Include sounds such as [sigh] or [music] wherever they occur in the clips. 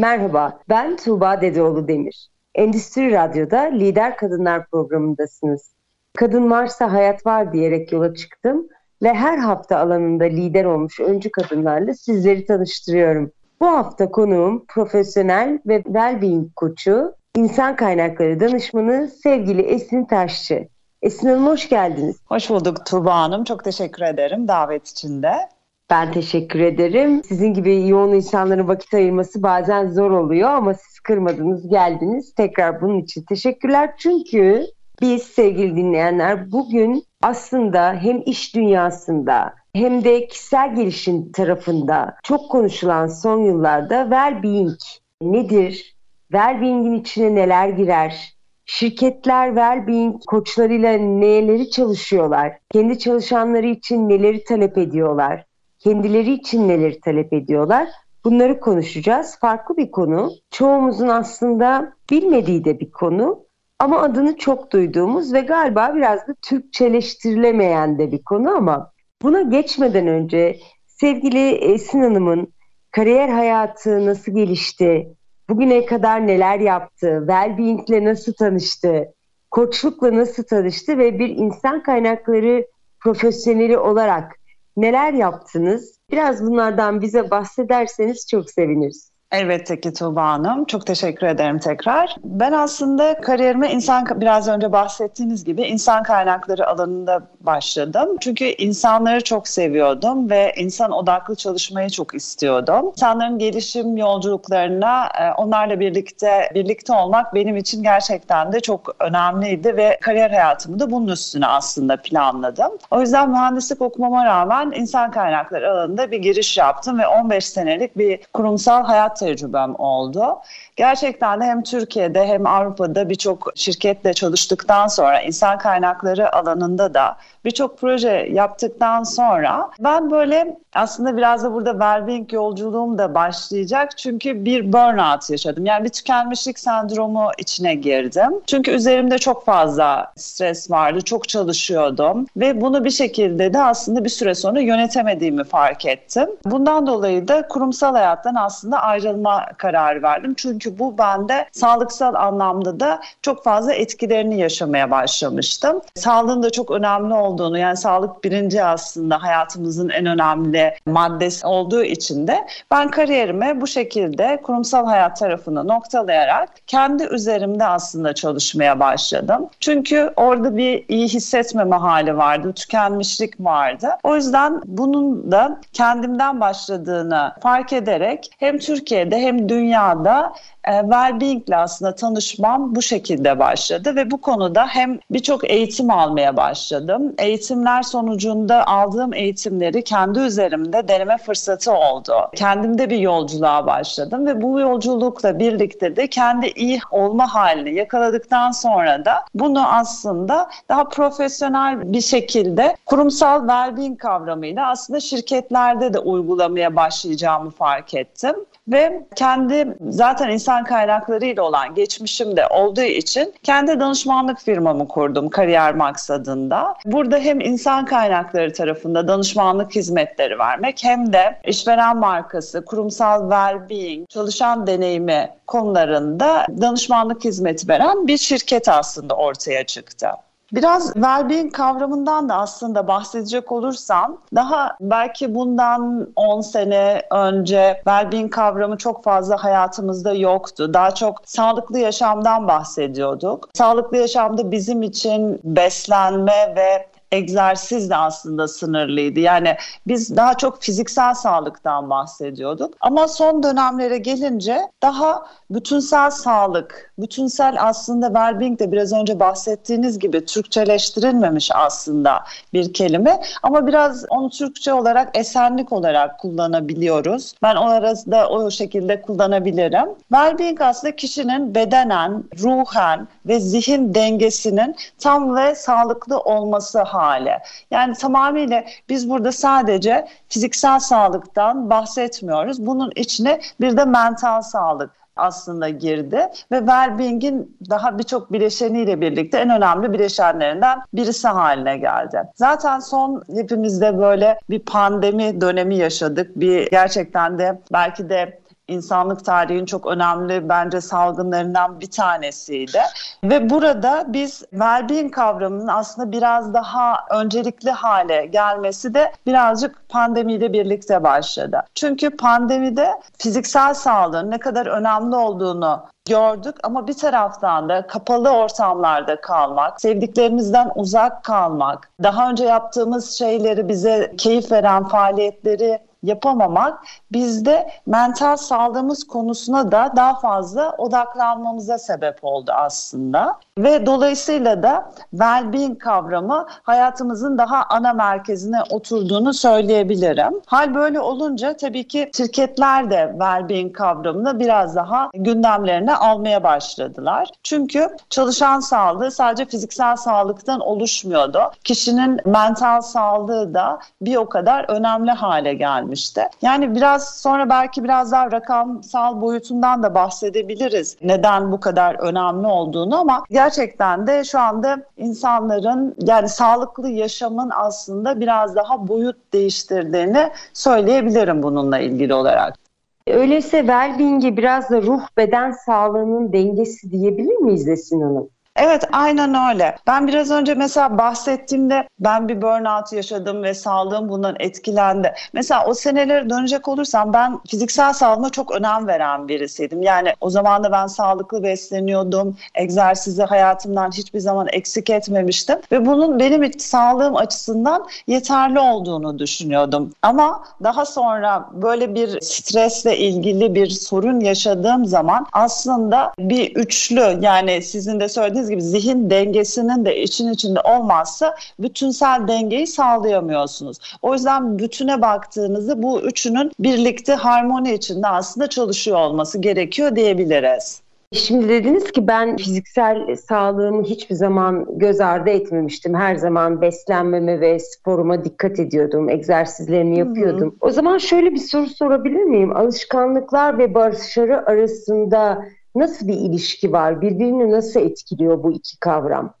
Merhaba, ben Tuğba Dedeoğlu Demir. Endüstri Radyo'da Lider Kadınlar programındasınız. Kadın varsa hayat var diyerek yola çıktım ve her hafta alanında lider olmuş öncü kadınlarla sizleri tanıştırıyorum. Bu hafta konuğum profesyonel ve well-being koçu, insan kaynakları danışmanı sevgili Esin Taşçı. Esin Hanım hoş geldiniz. Hoş bulduk Tuğba Hanım. Çok teşekkür ederim davet için de. Ben teşekkür ederim. Sizin gibi yoğun insanların vakit ayırması bazen zor oluyor ama siz kırmadınız, geldiniz. Tekrar bunun için teşekkürler. Çünkü biz sevgili dinleyenler bugün aslında hem iş dünyasında hem de kişisel gelişim tarafında çok konuşulan son yıllarda well-being nedir? Well-being'in içine neler girer? Şirketler well-being koçlarıyla neleri çalışıyorlar? Kendi çalışanları için neleri talep ediyorlar? Kendileri için neleri talep ediyorlar? Bunları konuşacağız. Farklı bir konu. Çoğumuzun aslında bilmediği de bir konu. Ama adını çok duyduğumuz ve galiba biraz da Türkçeleştirilemeyen de bir konu ama buna geçmeden önce sevgili Esin Hanım'ın kariyer hayatı nasıl gelişti, bugüne kadar neler yaptı, well-being nasıl tanıştı, koçlukla nasıl tanıştı ve bir insan kaynakları profesyoneli olarak neler yaptınız? Biraz bunlardan bize bahsederseniz çok seviniriz. Elbette ki Tuğba Hanım. Çok teşekkür ederim tekrar. Ben aslında kariyerime insan biraz önce bahsettiğiniz gibi insan kaynakları alanında başladım. Çünkü insanları çok seviyordum ve insan odaklı çalışmayı çok istiyordum. İnsanların gelişim yolculuklarına e, onlarla birlikte birlikte olmak benim için gerçekten de çok önemliydi ve kariyer hayatımı da bunun üstüne aslında planladım. O yüzden mühendislik okumama rağmen insan kaynakları alanında bir giriş yaptım ve 15 senelik bir kurumsal hayat tecrübem oldu. Gerçekten de hem Türkiye'de hem Avrupa'da birçok şirketle çalıştıktan sonra insan kaynakları alanında da birçok proje yaptıktan sonra ben böyle aslında biraz da burada well-being yolculuğum da başlayacak. Çünkü bir burnout yaşadım. Yani bir tükenmişlik sendromu içine girdim. Çünkü üzerimde çok fazla stres vardı. Çok çalışıyordum. Ve bunu bir şekilde de aslında bir süre sonra yönetemediğimi fark ettim. Bundan dolayı da kurumsal hayattan aslında ayrılma kararı verdim. Çünkü bu bende sağlıksal anlamda da çok fazla etkilerini yaşamaya başlamıştım. Sağlığın da çok önemli olduğunu yani sağlık birinci aslında hayatımızın en önemli maddesi olduğu için de ben kariyerime bu şekilde kurumsal hayat tarafını noktalayarak kendi üzerimde aslında çalışmaya başladım. Çünkü orada bir iyi hissetmeme hali vardı, tükenmişlik vardı. O yüzden bunun da kendimden başladığını fark ederek hem Türkiye'de hem dünyada e, well-being ile aslında tanışmam bu şekilde başladı ve bu konuda hem birçok eğitim almaya başladım. Eğitimler sonucunda aldığım eğitimleri kendi üzerimde deneme fırsatı oldu. Kendimde bir yolculuğa başladım ve bu yolculukla birlikte de kendi iyi olma halini yakaladıktan sonra da bunu aslında daha profesyonel bir şekilde kurumsal well-being kavramıyla aslında şirketlerde de uygulamaya başlayacağımı fark ettim ve kendi zaten insan kaynaklarıyla olan geçmişim de olduğu için kendi danışmanlık firmamı kurdum kariyer maksadında. Burada hem insan kaynakları tarafında danışmanlık hizmetleri vermek hem de işveren markası, kurumsal well-being, çalışan deneyimi konularında danışmanlık hizmeti veren bir şirket aslında ortaya çıktı. Biraz well-being kavramından da aslında bahsedecek olursam daha belki bundan 10 sene önce well-being kavramı çok fazla hayatımızda yoktu. Daha çok sağlıklı yaşamdan bahsediyorduk. Sağlıklı yaşamda bizim için beslenme ve egzersizle aslında sınırlıydı. Yani biz daha çok fiziksel sağlıktan bahsediyorduk. Ama son dönemlere gelince daha bütünsel sağlık, bütünsel aslında well-being de biraz önce bahsettiğiniz gibi Türkçeleştirilmemiş aslında bir kelime. Ama biraz onu Türkçe olarak esenlik olarak kullanabiliyoruz. Ben o arada o şekilde kullanabilirim. Well-being aslında kişinin bedenen, ruhen ve zihin dengesinin tam ve sağlıklı olması hali. Yani tamamıyla biz burada sadece fiziksel sağlıktan bahsetmiyoruz. Bunun içine bir de mental sağlık aslında girdi ve well-being'in daha birçok bileşeniyle birlikte en önemli bileşenlerinden birisi haline geldi. Zaten son hepimizde böyle bir pandemi dönemi yaşadık. Bir gerçekten de belki de insanlık tarihinin çok önemli bence salgınlarından bir tanesiydi. Ve burada biz well-being kavramının aslında biraz daha öncelikli hale gelmesi de birazcık pandemiyle birlikte başladı. Çünkü pandemide fiziksel sağlığın ne kadar önemli olduğunu gördük ama bir taraftan da kapalı ortamlarda kalmak, sevdiklerimizden uzak kalmak, daha önce yaptığımız şeyleri bize keyif veren faaliyetleri yapamamak bizde mental sağlığımız konusuna da daha fazla odaklanmamıza sebep oldu aslında. Ve dolayısıyla da well-being kavramı hayatımızın daha ana merkezine oturduğunu söyleyebilirim. Hal böyle olunca tabii ki şirketler de well-being kavramını biraz daha gündemlerine almaya başladılar. Çünkü çalışan sağlığı sadece fiziksel sağlıktan oluşmuyordu. Kişinin mental sağlığı da bir o kadar önemli hale gelmişti. Yani biraz sonra belki biraz daha rakamsal boyutundan da bahsedebiliriz. Neden bu kadar önemli olduğunu ama gerçekten de şu anda insanların yani sağlıklı yaşamın aslında biraz daha boyut değiştirdiğini söyleyebilirim bununla ilgili olarak. Öyleyse well-being'i biraz da ruh beden sağlığının dengesi diyebilir miyiz Esin Hanım? Evet aynen öyle. Ben biraz önce mesela bahsettiğimde ben bir burnout yaşadım ve sağlığım bundan etkilendi. Mesela o senelere dönecek olursam ben fiziksel sağlığıma çok önem veren birisiydim. Yani o zaman da ben sağlıklı besleniyordum. Egzersizi hayatımdan hiçbir zaman eksik etmemiştim. Ve bunun benim sağlığım açısından yeterli olduğunu düşünüyordum. Ama daha sonra böyle bir stresle ilgili bir sorun yaşadığım zaman aslında bir üçlü yani sizin de söylediğiniz gibi zihin dengesinin de için içinde olmazsa bütünsel dengeyi sağlayamıyorsunuz. O yüzden bütüne baktığınızda bu üçünün birlikte harmoni içinde aslında çalışıyor olması gerekiyor diyebiliriz. Şimdi dediniz ki ben fiziksel sağlığımı hiçbir zaman göz ardı etmemiştim. Her zaman beslenmeme ve sporuma dikkat ediyordum. Egzersizlerimi yapıyordum. Hı hı. O zaman şöyle bir soru sorabilir miyim? Alışkanlıklar ve başarı arasında nasıl bir ilişki var? Birbirini nasıl etkiliyor bu iki kavram?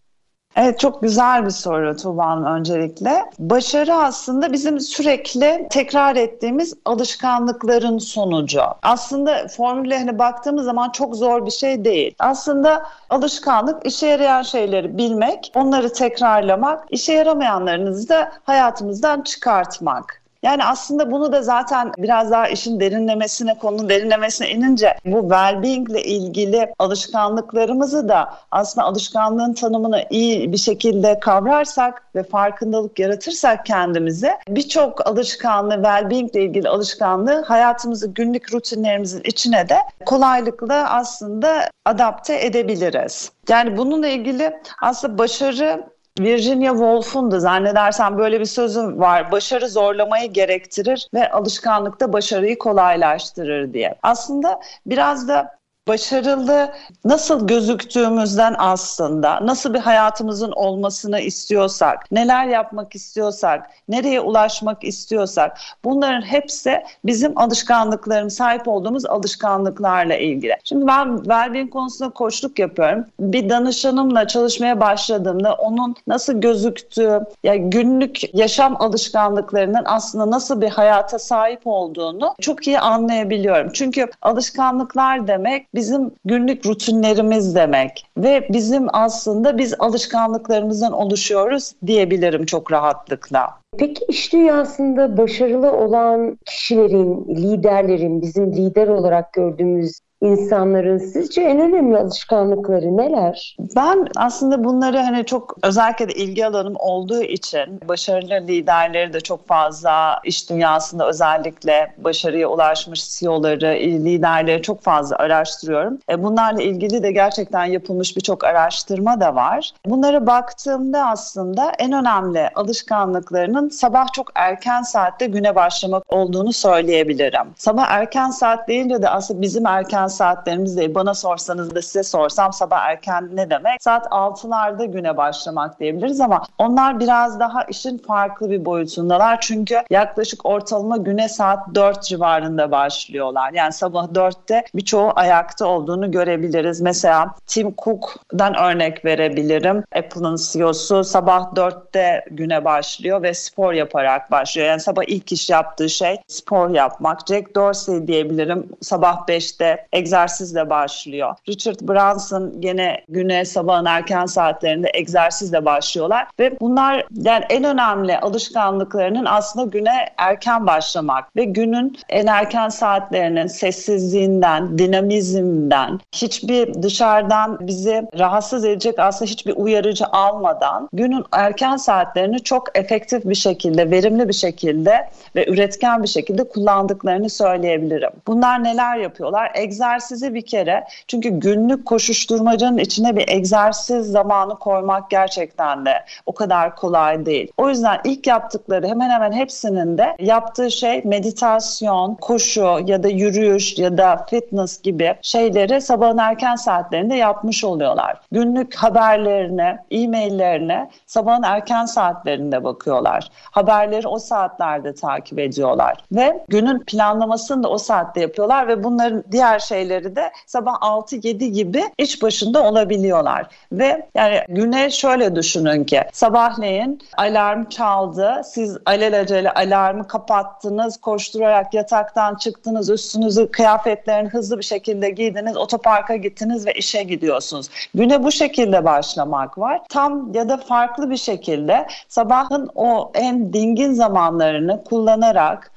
Evet çok güzel bir soru Tuğba öncelikle. Başarı aslında bizim sürekli tekrar ettiğimiz alışkanlıkların sonucu. Aslında formüle hani baktığımız zaman çok zor bir şey değil. Aslında alışkanlık işe yarayan şeyleri bilmek, onları tekrarlamak, işe yaramayanlarınızı da hayatımızdan çıkartmak. Yani aslında bunu da zaten biraz daha işin derinlemesine, konunun derinlemesine inince bu well-being ile ilgili alışkanlıklarımızı da aslında alışkanlığın tanımını iyi bir şekilde kavrarsak ve farkındalık yaratırsak kendimize birçok alışkanlığı, well-being ile ilgili alışkanlığı hayatımızı günlük rutinlerimizin içine de kolaylıkla aslında adapte edebiliriz. Yani bununla ilgili aslında başarı Virginia Woolf'un da zannedersem böyle bir sözü var. Başarı zorlamayı gerektirir ve alışkanlıkta başarıyı kolaylaştırır diye. Aslında biraz da başarılı nasıl gözüktüğümüzden aslında nasıl bir hayatımızın olmasını istiyorsak, neler yapmak istiyorsak, nereye ulaşmak istiyorsak bunların hepsi bizim alışkanlıklarımız, sahip olduğumuz alışkanlıklarla ilgili. Şimdi ben well konusunda koçluk yapıyorum. Bir danışanımla çalışmaya başladığımda onun nasıl gözüktüğü, ya günlük yaşam alışkanlıklarının aslında nasıl bir hayata sahip olduğunu çok iyi anlayabiliyorum. Çünkü alışkanlıklar demek bizim günlük rutinlerimiz demek ve bizim aslında biz alışkanlıklarımızdan oluşuyoruz diyebilirim çok rahatlıkla. Peki iş dünyasında başarılı olan kişilerin, liderlerin, bizim lider olarak gördüğümüz insanların sizce en önemli alışkanlıkları neler? Ben aslında bunları hani çok özellikle de ilgi alanım olduğu için başarılı liderleri de çok fazla iş dünyasında özellikle başarıya ulaşmış CEO'ları, liderleri çok fazla araştırıyorum. E, bunlarla ilgili de gerçekten yapılmış birçok araştırma da var. Bunlara baktığımda aslında en önemli alışkanlıklarının sabah çok erken saatte güne başlamak olduğunu söyleyebilirim. Sabah erken saat deyince de aslında bizim erken saatlerimiz değil. Bana sorsanız da size sorsam sabah erken ne demek? Saat 6'larda güne başlamak diyebiliriz ama onlar biraz daha işin farklı bir boyutundalar. Çünkü yaklaşık ortalama güne saat 4 civarında başlıyorlar. Yani sabah 4'te birçoğu ayakta olduğunu görebiliriz. Mesela Tim Cook'dan örnek verebilirim. Apple'ın CEO'su sabah 4'te güne başlıyor ve spor yaparak başlıyor. Yani sabah ilk iş yaptığı şey spor yapmak. Jack Dorsey diyebilirim. Sabah 5'te egzersizle başlıyor. Richard Branson gene güne sabahın erken saatlerinde egzersizle başlıyorlar ve bunlar yani en önemli alışkanlıklarının aslında güne erken başlamak ve günün en erken saatlerinin sessizliğinden, dinamizmden, hiçbir dışarıdan bizi rahatsız edecek aslında hiçbir uyarıcı almadan günün erken saatlerini çok efektif bir şekilde, verimli bir şekilde ve üretken bir şekilde kullandıklarını söyleyebilirim. Bunlar neler yapıyorlar? Egzersizi bir kere çünkü günlük koşuşturmacanın içine bir egzersiz zamanı koymak gerçekten de o kadar kolay değil. O yüzden ilk yaptıkları hemen hemen hepsinin de yaptığı şey meditasyon, koşu ya da yürüyüş ya da fitness gibi şeyleri sabahın erken saatlerinde yapmış oluyorlar. Günlük haberlerine, e-maillerine sabahın erken saatlerinde bakıyorlar. Haberleri o saatlerde takip ediyorlar ve günün planlamasını da o saatte yapıyorlar ve bunların diğer şeyleri de sabah 6-7 gibi iş başında olabiliyorlar. Ve yani güne şöyle düşünün ki sabahleyin alarm çaldı. Siz alelacele alarmı kapattınız, koşturarak yataktan çıktınız, üstünüzü kıyafetlerini hızlı bir şekilde giydiniz, otoparka gittiniz ve işe gidiyorsunuz. Güne bu şekilde başlamak var. Tam ya da farklı bir şekilde sabahın o en dingin zamanlarını kullanarak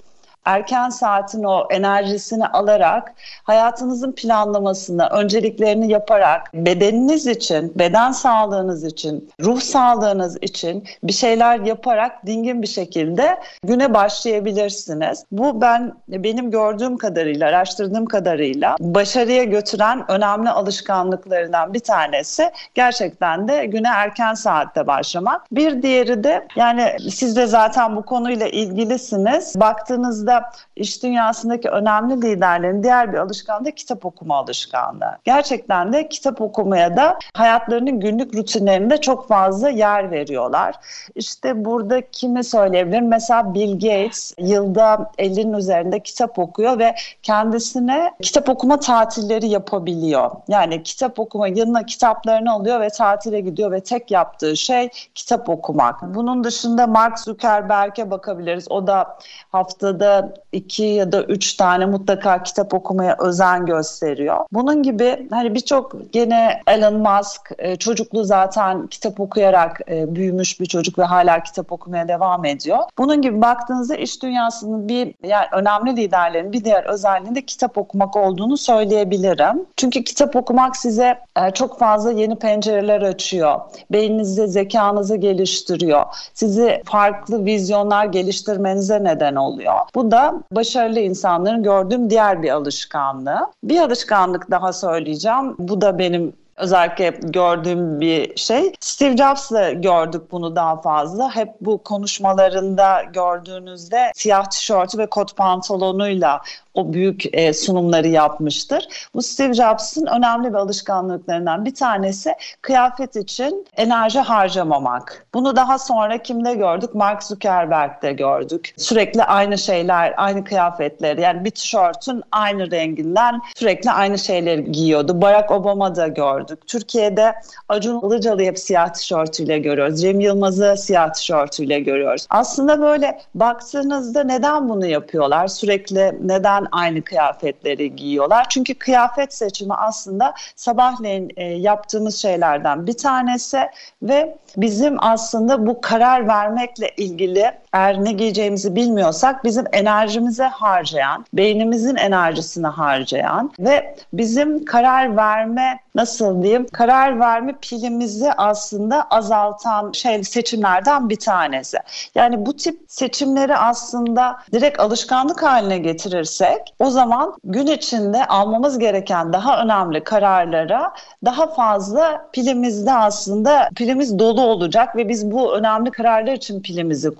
erken saatin o enerjisini alarak hayatınızın planlamasını, önceliklerini yaparak bedeniniz için, beden sağlığınız için, ruh sağlığınız için bir şeyler yaparak dingin bir şekilde güne başlayabilirsiniz. Bu ben benim gördüğüm kadarıyla, araştırdığım kadarıyla başarıya götüren önemli alışkanlıklarından bir tanesi gerçekten de güne erken saatte başlamak. Bir diğeri de yani siz de zaten bu konuyla ilgilisiniz. Baktığınızda da iş dünyasındaki önemli liderlerin diğer bir alışkanlığı kitap okuma alışkanlığı. Gerçekten de kitap okumaya da hayatlarının günlük rutinlerinde çok fazla yer veriyorlar. İşte burada kimi söyleyebilirim? Mesela Bill Gates yılda 50'nin üzerinde kitap okuyor ve kendisine kitap okuma tatilleri yapabiliyor. Yani kitap okuma yanına kitaplarını alıyor ve tatile gidiyor ve tek yaptığı şey kitap okumak. Bunun dışında Mark Zuckerberg'e bakabiliriz. O da haftada iki ya da üç tane mutlaka kitap okumaya özen gösteriyor. Bunun gibi hani birçok gene Elon Musk e, çocukluğu zaten kitap okuyarak e, büyümüş bir çocuk ve hala kitap okumaya devam ediyor. Bunun gibi baktığınızda iş dünyasının bir yani önemli liderlerin bir diğer özelliğinde kitap okumak olduğunu söyleyebilirim. Çünkü kitap okumak size e, çok fazla yeni pencereler açıyor. Beyninizi, zekanızı geliştiriyor. Sizi farklı vizyonlar geliştirmenize neden oluyor. Bu da başarılı insanların gördüğüm diğer bir alışkanlığı. Bir alışkanlık daha söyleyeceğim. Bu da benim özellikle gördüğüm bir şey. Steve Jobs'la gördük bunu daha fazla. Hep bu konuşmalarında gördüğünüzde siyah tişörtü ve kot pantolonuyla o büyük e, sunumları yapmıştır. Bu Steve Jobs'ın önemli bir alışkanlıklarından bir tanesi kıyafet için enerji harcamamak. Bunu daha sonra kimde gördük? Mark Zuckerberg'de gördük. Sürekli aynı şeyler, aynı kıyafetleri yani bir tişörtün aynı renginden sürekli aynı şeyleri giyiyordu. Barack Obama'da gördük. Türkiye'de Acun Ilıcalı'yı hep siyah tişörtüyle görüyoruz. Cem Yılmaz'ı siyah tişörtüyle görüyoruz. Aslında böyle baktığınızda neden bunu yapıyorlar? Sürekli neden neden aynı kıyafetleri giyiyorlar? Çünkü kıyafet seçimi aslında sabahleyin e, yaptığımız şeylerden bir tanesi ve bizim aslında bu karar vermekle ilgili eğer ne giyeceğimizi bilmiyorsak bizim enerjimize harcayan, beynimizin enerjisini harcayan ve bizim karar verme nasıl diyeyim karar verme pilimizi aslında azaltan şey seçimlerden bir tanesi. Yani bu tip seçimleri aslında direkt alışkanlık haline getirirsek o zaman gün içinde almamız gereken daha önemli kararlara daha fazla pilimizde aslında pilimiz dolu olacak ve biz bu önemli kararlar için pilimizi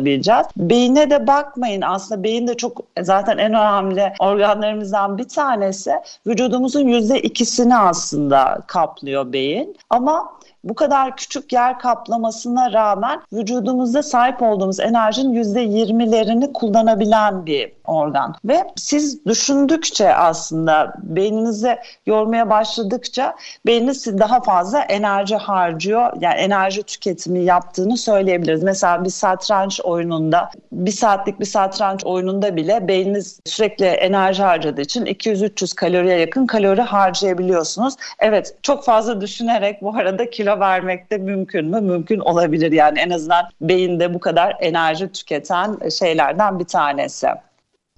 kullanabileceğiz. Beyine de bakmayın aslında beyin de çok zaten en önemli organlarımızdan bir tanesi. Vücudumuzun yüzde ikisini aslında kaplıyor beyin ama bu kadar küçük yer kaplamasına rağmen vücudumuzda sahip olduğumuz enerjinin yüzde yirmilerini kullanabilen bir organ. Ve siz düşündükçe aslında beyninizi yormaya başladıkça beyniniz daha fazla enerji harcıyor. Yani enerji tüketimi yaptığını söyleyebiliriz. Mesela bir satranç oyununda bir saatlik bir satranç oyununda bile beyniniz sürekli enerji harcadığı için 200-300 kaloriye yakın kalori harcayabiliyorsunuz. Evet çok fazla düşünerek bu arada kilo vermek de mümkün mü? Mümkün olabilir yani en azından beyinde bu kadar enerji tüketen şeylerden bir tanesi.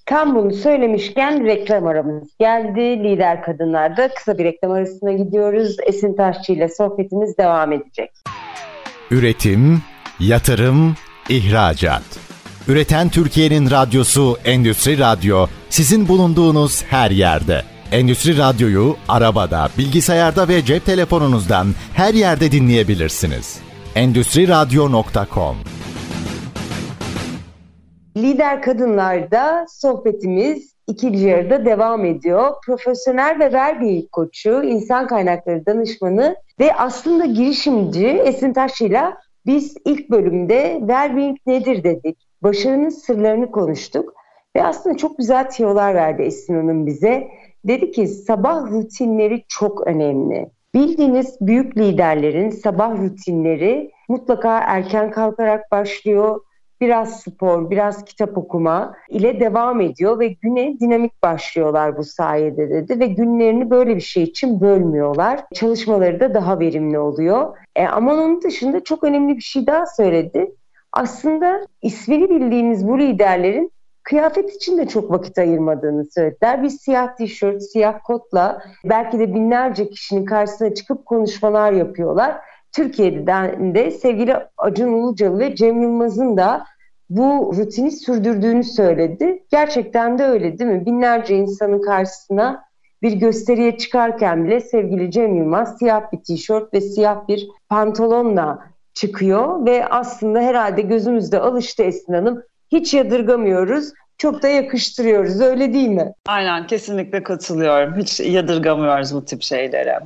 Tam bunu söylemişken reklam aramız geldi. Lider Kadınlar'da kısa bir reklam arasına gidiyoruz. Esin Taşçı ile sohbetimiz devam edecek. Üretim, yatırım, ihracat. Üreten Türkiye'nin radyosu Endüstri Radyo sizin bulunduğunuz her yerde. Endüstri Radyo'yu arabada, bilgisayarda ve cep telefonunuzdan her yerde dinleyebilirsiniz. Endüstri Radyo.com Lider Kadınlar'da sohbetimiz ikinci yarıda devam ediyor. Profesyonel ve vergi koçu, insan kaynakları danışmanı ve aslında girişimci Esin Taşçı'yla biz ilk bölümde Wellbeing nedir dedik. Başarının sırlarını konuştuk ve aslında çok güzel tiyolar verdi Esin Hanım bize. Dedi ki sabah rutinleri çok önemli. Bildiğiniz büyük liderlerin sabah rutinleri mutlaka erken kalkarak başlıyor biraz spor, biraz kitap okuma ile devam ediyor ve güne dinamik başlıyorlar bu sayede dedi ve günlerini böyle bir şey için bölmüyorlar. Çalışmaları da daha verimli oluyor. E, ama onun dışında çok önemli bir şey daha söyledi. Aslında ismini bildiğimiz bu liderlerin kıyafet için de çok vakit ayırmadığını söylediler. Bir siyah tişört, siyah kotla belki de binlerce kişinin karşısına çıkıp konuşmalar yapıyorlar. Türkiye'den de sevgili Acun Ilıcalı ve Cem Yılmaz'ın da bu rutini sürdürdüğünü söyledi. Gerçekten de öyle değil mi? Binlerce insanın karşısına bir gösteriye çıkarken bile sevgili Cem Yılmaz siyah bir tişört ve siyah bir pantolonla çıkıyor ve aslında herhalde gözümüzde alıştı Esin Hanım. Hiç yadırgamıyoruz. Çok da yakıştırıyoruz öyle değil mi? Aynen kesinlikle katılıyorum. Hiç yadırgamıyoruz bu tip şeylere.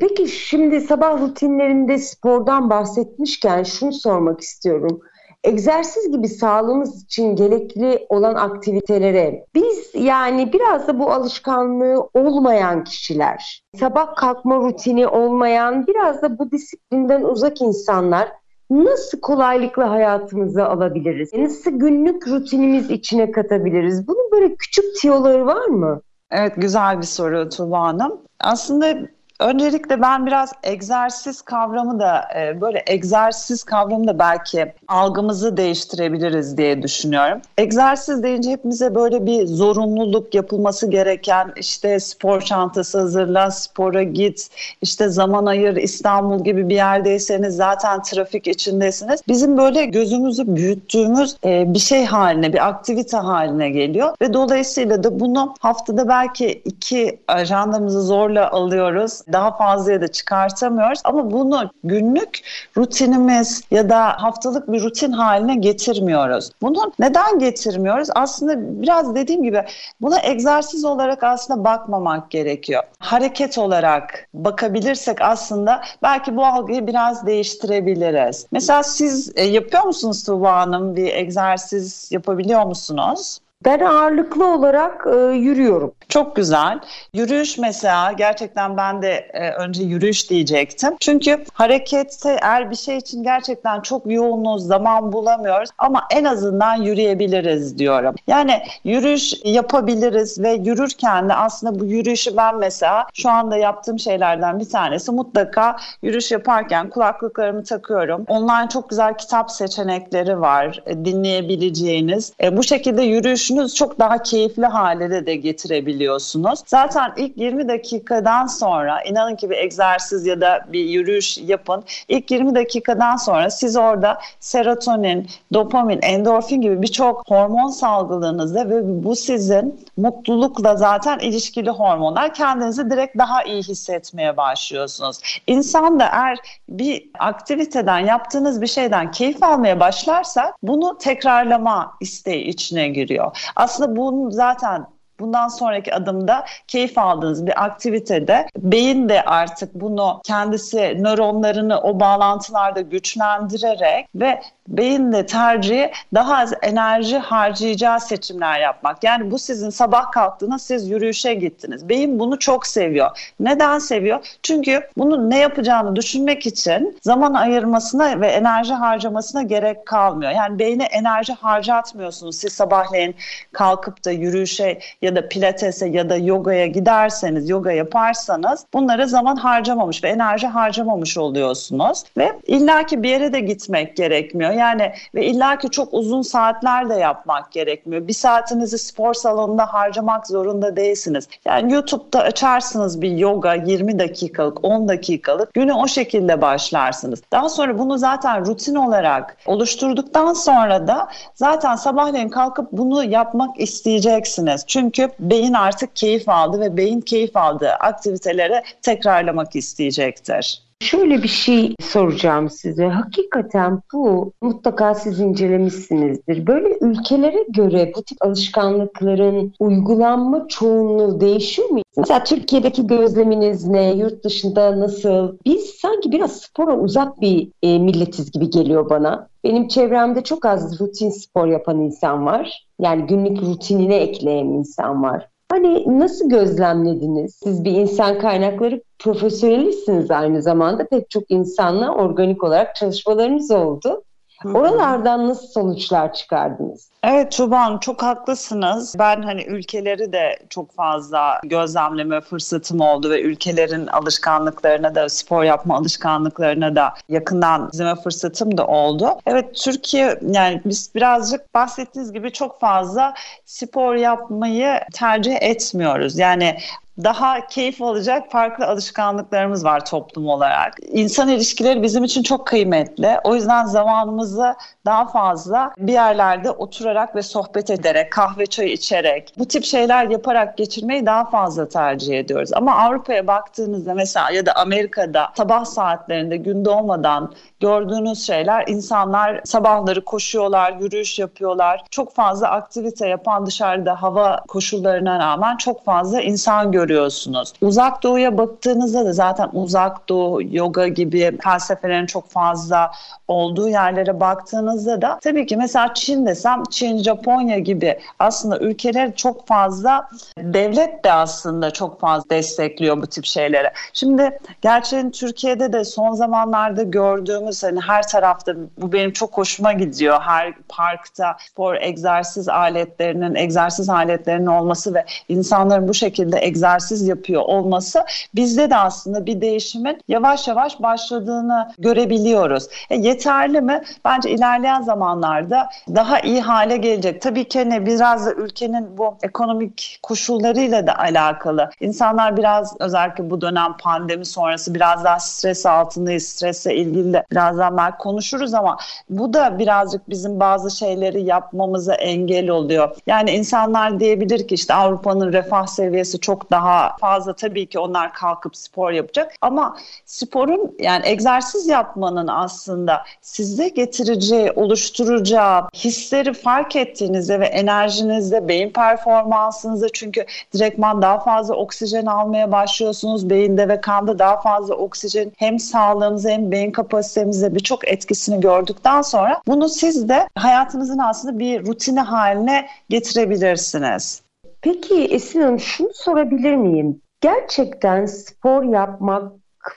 Peki şimdi sabah rutinlerinde spordan bahsetmişken şunu sormak istiyorum egzersiz gibi sağlığımız için gerekli olan aktivitelere biz yani biraz da bu alışkanlığı olmayan kişiler, sabah kalkma rutini olmayan, biraz da bu disiplinden uzak insanlar nasıl kolaylıkla hayatımıza alabiliriz? Nasıl günlük rutinimiz içine katabiliriz? Bunun böyle küçük tiyoları var mı? Evet güzel bir soru Tuba Hanım. Aslında Öncelikle ben biraz egzersiz kavramı da e, böyle egzersiz kavramı da belki algımızı değiştirebiliriz diye düşünüyorum. Egzersiz deyince hepimize böyle bir zorunluluk yapılması gereken işte spor çantası hazırla, spora git, işte zaman ayır İstanbul gibi bir yerdeyseniz zaten trafik içindesiniz. Bizim böyle gözümüzü büyüttüğümüz e, bir şey haline, bir aktivite haline geliyor ve dolayısıyla da bunu haftada belki iki ajandamızı zorla alıyoruz daha fazlaya da çıkartamıyoruz. Ama bunu günlük rutinimiz ya da haftalık bir rutin haline getirmiyoruz. Bunu neden getirmiyoruz? Aslında biraz dediğim gibi buna egzersiz olarak aslında bakmamak gerekiyor. Hareket olarak bakabilirsek aslında belki bu algıyı biraz değiştirebiliriz. Mesela siz e, yapıyor musunuz Tuğba Hanım? Bir egzersiz yapabiliyor musunuz? Ben ağırlıklı olarak e, yürüyorum. Çok güzel. Yürüyüş mesela gerçekten ben de e, önce yürüyüş diyecektim. Çünkü harekette eğer bir şey için gerçekten çok yoğunuz, zaman bulamıyoruz ama en azından yürüyebiliriz diyorum. Yani yürüyüş yapabiliriz ve yürürken de aslında bu yürüyüşü ben mesela şu anda yaptığım şeylerden bir tanesi mutlaka yürüyüş yaparken kulaklıklarımı takıyorum. Online çok güzel kitap seçenekleri var e, dinleyebileceğiniz. E, bu şekilde yürüyüşünüz çok daha keyifli hale de getirebiliyorsunuz. Zaten ilk 20 dakikadan sonra inanın ki bir egzersiz ya da bir yürüyüş yapın. İlk 20 dakikadan sonra siz orada serotonin, dopamin, endorfin gibi birçok hormon salgıladığınızda ve bu sizin mutlulukla zaten ilişkili hormonlar kendinizi direkt daha iyi hissetmeye başlıyorsunuz. İnsan da eğer bir aktiviteden yaptığınız bir şeyden keyif almaya başlarsa bunu tekrarlama isteği içine giriyor. Aslında bunu zaten bundan sonraki adımda keyif aldığınız bir aktivitede beyin de artık bunu kendisi nöronlarını o bağlantılarda güçlendirerek ve beyin de tercihi daha az enerji harcayacağı seçimler yapmak. Yani bu sizin sabah kalktığınız siz yürüyüşe gittiniz. Beyin bunu çok seviyor. Neden seviyor? Çünkü bunu ne yapacağını düşünmek için zaman ayırmasına ve enerji harcamasına gerek kalmıyor. Yani beyne enerji harcatmıyorsunuz. Siz sabahleyin kalkıp da yürüyüşe ya da pilatese ya da yogaya giderseniz, yoga yaparsanız bunlara zaman harcamamış ve enerji harcamamış oluyorsunuz. Ve illaki bir yere de gitmek gerekmiyor. Yani ve illaki çok uzun saatler de yapmak gerekmiyor. Bir saatinizi spor salonunda harcamak zorunda değilsiniz. Yani YouTube'da açarsınız bir yoga 20 dakikalık, 10 dakikalık. Günü o şekilde başlarsınız. Daha sonra bunu zaten rutin olarak oluşturduktan sonra da zaten sabahleyin kalkıp bunu yapmak isteyeceksiniz. Çünkü beyin artık keyif aldı ve beyin keyif aldığı aktiviteleri tekrarlamak isteyecektir. Şöyle bir şey soracağım size. Hakikaten bu mutlaka siz incelemişsinizdir. Böyle ülkelere göre bu tip alışkanlıkların uygulanma çoğunluğu değişiyor mu? Mesela Türkiye'deki gözleminiz ne? Yurt dışında nasıl? Biz sanki biraz spora uzak bir e, milletiz gibi geliyor bana. Benim çevremde çok az rutin spor yapan insan var. Yani günlük rutinine ekleyen insan var. Hani nasıl gözlemlediniz? Siz bir insan kaynakları profesyonelisiniz aynı zamanda. Pek çok insanla organik olarak çalışmalarınız oldu. Oralardan nasıl sonuçlar çıkardınız? Evet Tuban çok haklısınız. Ben hani ülkeleri de çok fazla gözlemleme fırsatım oldu ve ülkelerin alışkanlıklarına da spor yapma alışkanlıklarına da yakından izleme fırsatım da oldu. Evet Türkiye yani biz birazcık bahsettiğiniz gibi çok fazla spor yapmayı tercih etmiyoruz. Yani daha keyif alacak farklı alışkanlıklarımız var toplum olarak. İnsan ilişkileri bizim için çok kıymetli. O yüzden zamanımızı daha fazla bir yerlerde oturarak ve sohbet ederek, kahve çay içerek, bu tip şeyler yaparak geçirmeyi daha fazla tercih ediyoruz. Ama Avrupa'ya baktığınızda mesela ya da Amerika'da sabah saatlerinde gün doğmadan gördüğünüz şeyler insanlar sabahları koşuyorlar, yürüyüş yapıyorlar. Çok fazla aktivite yapan dışarıda hava koşullarına rağmen çok fazla insan görüyorsunuz. Uzak doğuya baktığınızda da zaten uzak doğu, yoga gibi felsefelerin çok fazla olduğu yerlere baktığınızda da tabii ki mesela Çin desem Çin, Japonya gibi aslında ülkeler çok fazla devlet de aslında çok fazla destekliyor bu tip şeylere. Şimdi gerçekten Türkiye'de de son zamanlarda gördüğümüz hani her tarafta bu benim çok hoşuma gidiyor. Her parkta spor egzersiz aletlerinin, egzersiz aletlerinin olması ve insanların bu şekilde egzersiz yapıyor olması bizde de aslında bir değişimin yavaş yavaş başladığını görebiliyoruz. E, yeterli mi? Bence ilerleyen zamanlarda daha iyi hale gelecek. Tabii ki hani biraz da ülkenin bu ekonomik koşullarıyla da alakalı. İnsanlar biraz özellikle bu dönem pandemi sonrası biraz daha stres altındayız. Stresle ilgili de birazdan belki konuşuruz ama bu da birazcık bizim bazı şeyleri yapmamıza engel oluyor. Yani insanlar diyebilir ki işte Avrupa'nın refah seviyesi çok daha fazla tabii ki onlar kalkıp spor yapacak ama sporun yani egzersiz yapmanın aslında size getireceği, oluşturacağı hisleri fark ettiğinizde ve enerjinizde, beyin performansınızda çünkü direktman daha fazla oksijen almaya başlıyorsunuz. Beyinde ve kanda daha fazla oksijen hem sağlığımıza hem beyin kapasitemize birçok etkisini gördükten sonra bunu siz de hayatınızın aslında bir rutini haline getirebilirsiniz. Peki Esin Hanım şunu sorabilir miyim? Gerçekten spor yapmak